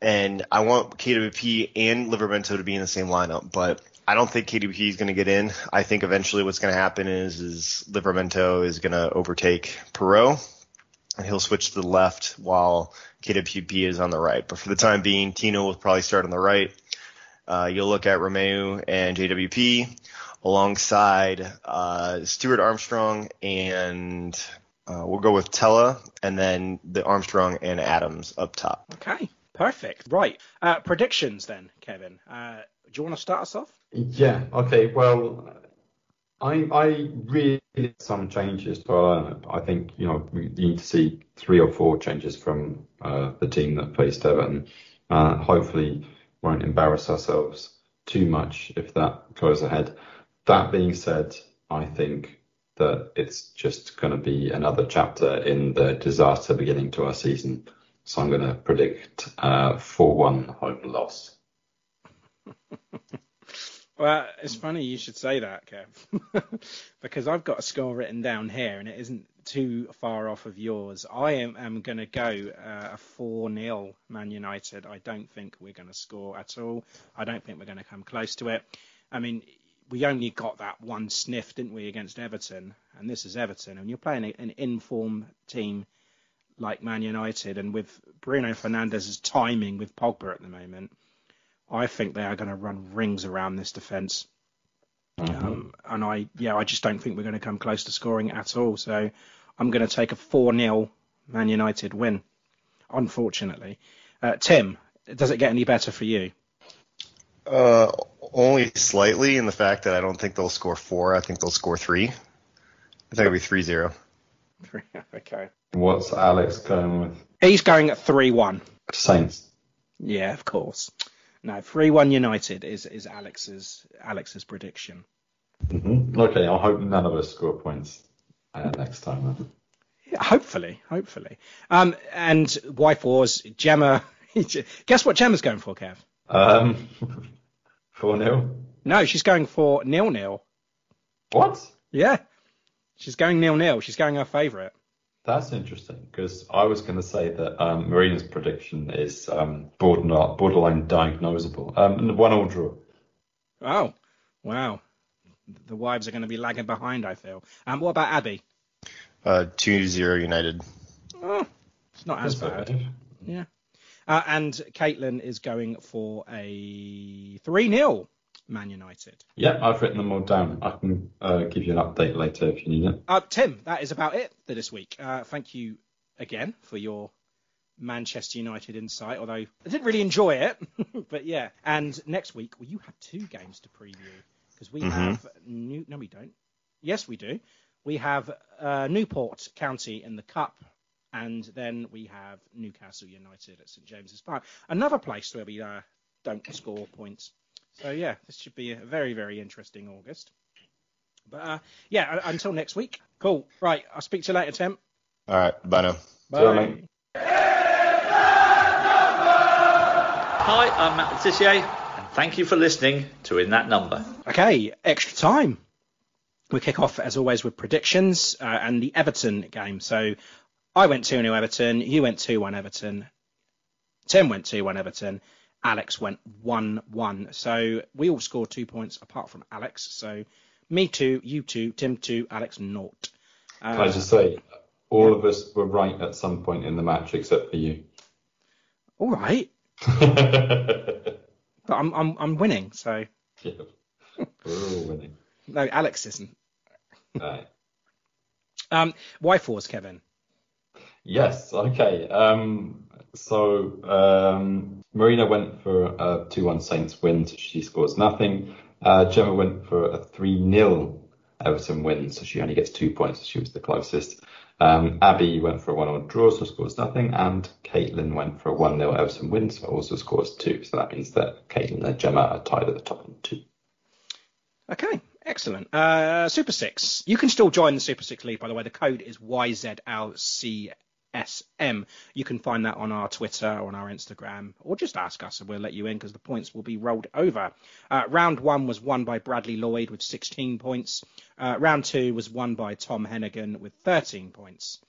And I want KWP and Livramento to be in the same lineup, but I don't think KWP is going to get in. I think eventually what's going to happen is is Livramento is going to overtake Perraud and he'll switch to the left while KWP is on the right. But for the time being, Tino will probably start on the right. Uh, you'll look at Romeu and JWP alongside uh, Stuart Armstrong and uh, we'll go with Tella and then the Armstrong and Adams up top. Okay, perfect. Right, uh, predictions then, Kevin. Uh, do you want to start us off? Yeah. Okay. Well, I I really some changes, but uh, I think you know we need to see three or four changes from uh, the team that faced Everton. Uh, hopefully, won't embarrass ourselves too much if that goes ahead. That being said, I think that it's just going to be another chapter in the disaster beginning to our season. So I'm going to predict uh, 4-1 home loss. Well, it's funny you should say that, Kev, because I've got a score written down here, and it isn't too far off of yours. I am, am going to go uh, a 4 0 Man United. I don't think we're going to score at all. I don't think we're going to come close to it. I mean, we only got that one sniff, didn't we, against Everton? And this is Everton, and you're playing an inform team like Man United, and with Bruno Fernandes's timing with Pogba at the moment. I think they are going to run rings around this defence. Um, and I, yeah, I just don't think we're going to come close to scoring at all. So I'm going to take a 4 0 Man United win, unfortunately. Uh, Tim, does it get any better for you? Uh, only slightly in the fact that I don't think they'll score four. I think they'll score three. I think it'll be 3-0. okay. What's Alex going with? He's going at 3 1. Saints. Yeah, of course. No, 3 1 United is, is Alex's Alex's prediction. hmm Okay, I hope none of us score points uh, next time. Then. Yeah, hopefully, hopefully. Um, and wife wars, Gemma. Guess what Gemma's going for, Kev? Um, 4 0. No, she's going for nil nil. What? Yeah, she's going nil nil. She's going her favourite. That's interesting because I was going to say that um, Marina's prediction is um, borderline, borderline diagnosable. Um, one all draw. Oh, wow. The wives are going to be lagging behind, I feel. Um, what about Abby? Uh, 2-0 United. Oh, it's not as That's bad. okay. Yeah. Uh, and Caitlin is going for a 3 0 Man United. Yeah, I've written them all down. I can uh, give you an update later if you need it. Uh, Tim, that is about it for this week. Uh, thank you again for your Manchester United insight, although I didn't really enjoy it. but yeah. And next week, well, you have two games to preview because we have new. No, we don't. Yes, we do. We have uh, Newport County in the Cup, and then we have Newcastle United at St James's Park. Another place where we uh, don't score points. So yeah, this should be a very very interesting August. But uh, yeah, uh, until next week. Cool. Right, I'll speak to you later, Tim. All right, bye now. you, mate. Hi, I'm Matt Le Tissier, and thank you for listening to In That Number. Okay, extra time. We kick off as always with predictions uh, and the Everton game. So I went 2 0 Everton, you went 2 1 Everton, Tim went 2 1 Everton, Alex went 1 1. So we all scored two points apart from Alex. So me 2, you 2, Tim 2, Alex naught. Uh, Can I just say, all of us were right at some point in the match except for you. all right, but I'm, I'm, I'm winning. So we're all winning. no, Alex isn't. Right. Um, why fours, Kevin? Yes, okay. Um, so um, Marina went for a 2 1 Saints win, so she scores nothing. Uh, Gemma went for a 3 0 Everton win, so she only gets two points, so she was the closest. Um, Abby went for a 1 1 draw, so scores nothing. And Caitlin went for a 1 0 Everton win, so also scores two. So that means that Caitlin and Gemma are tied at the top on two. Okay, excellent. Uh, Super Six. You can still join the Super Six League, by the way. The code is YZLCSM. You can find that on our Twitter or on our Instagram, or just ask us and we'll let you in because the points will be rolled over. Uh, round one was won by Bradley Lloyd with 16 points. Uh, round two was won by Tom Hennigan with 13 points.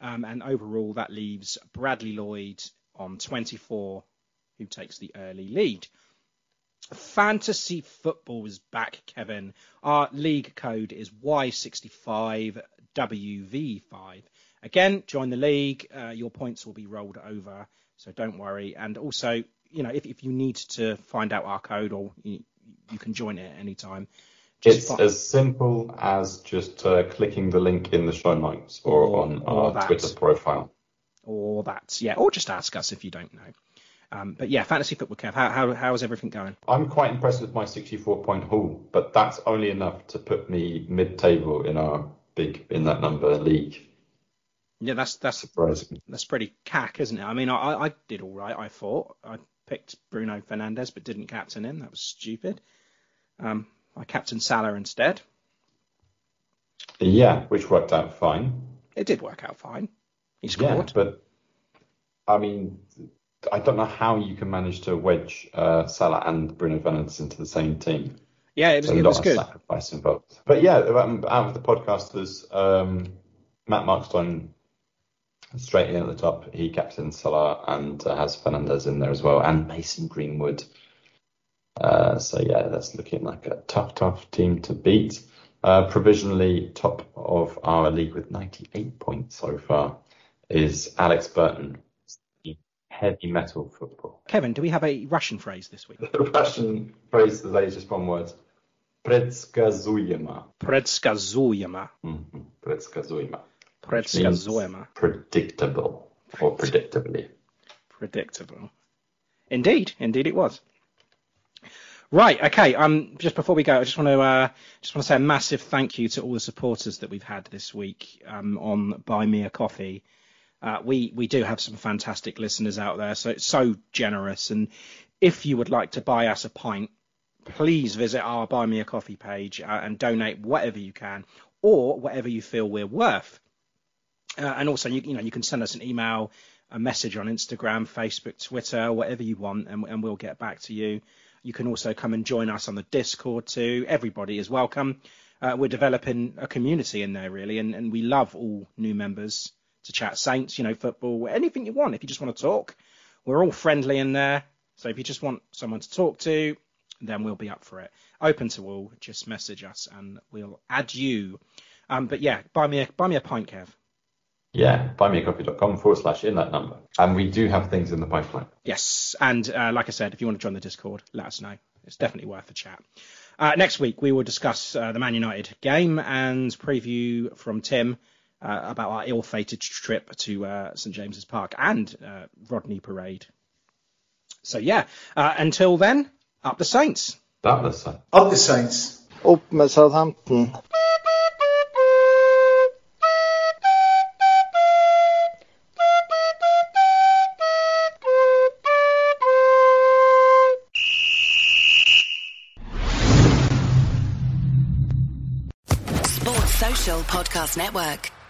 Um, and overall, that leaves Bradley Lloyd on 24, who takes the early lead. Fantasy football is back, Kevin. Our league code is Y65WV5. Again, join the league. Uh, your points will be rolled over, so don't worry. And also, you know, if, if you need to find out our code, or you, you can join it at any time. It's fi- as simple as just uh, clicking the link in the show notes or, Or- on or our that. Twitter profile. or that, yeah, or just ask us if you don't know. Um, but yeah, fantasy football, Kev. How, how how's everything going? I'm quite impressed with my 64 point haul, but that's only enough to put me mid table in our big in that number league. Yeah, that's that's Surprising. that's pretty cack, isn't it? I mean, I, I did all right. I thought I picked Bruno Fernandes, but didn't captain him. That was stupid. Um, I captained Salah instead. Yeah, which worked out fine. It did work out fine. He Yeah, scored. but I mean, I don't know how you can manage to wedge uh, Salah and Bruno Fernandes into the same team. Yeah, it was a it lot was of sacrifice involved. But yeah, um, out of the podcasters, um, Matt Markstone straight in at the top. He captains Salah and uh, has Fernandes in there as well, and Mason Greenwood. Uh, so yeah, that's looking like a tough, tough team to beat. Uh, provisionally top of our league with 98 points so far is Alex Burton. Heavy metal football. Kevin, do we have a Russian phrase this week? The Russian phrase today is just one word. Предсказуемо. Предсказуемо. Mm-hmm. Predictable or predictably. Predictable. Indeed, indeed it was. Right, okay. Um, just before we go, I just want to uh, just want to say a massive thank you to all the supporters that we've had this week um, on Buy Me a Coffee. Uh, we we do have some fantastic listeners out there, so it's so generous. And if you would like to buy us a pint, please visit our Buy Me a Coffee page uh, and donate whatever you can or whatever you feel we're worth. Uh, and also, you, you know, you can send us an email, a message on Instagram, Facebook, Twitter, whatever you want, and, and we'll get back to you. You can also come and join us on the Discord too. Everybody is welcome. Uh, we're developing a community in there really, and, and we love all new members to chat Saints, you know, football, anything you want. If you just want to talk, we're all friendly in there. So if you just want someone to talk to, then we'll be up for it. Open to all. Just message us and we'll add you. Um, but yeah, buy me a buy me a pint, Kev. Yeah, buymeacoffee.com forward slash in that number. And we do have things in the pipeline. Yes, and uh, like I said, if you want to join the Discord, let us know. It's definitely worth a chat. Uh, next week we will discuss uh, the Man United game and preview from Tim uh, about our ill-fated trip to uh, St James's Park and uh, Rodney Parade. So yeah, uh, until then, up the Saints. That was uh, Up the Saints. Opp med Southampton. Podcast Network.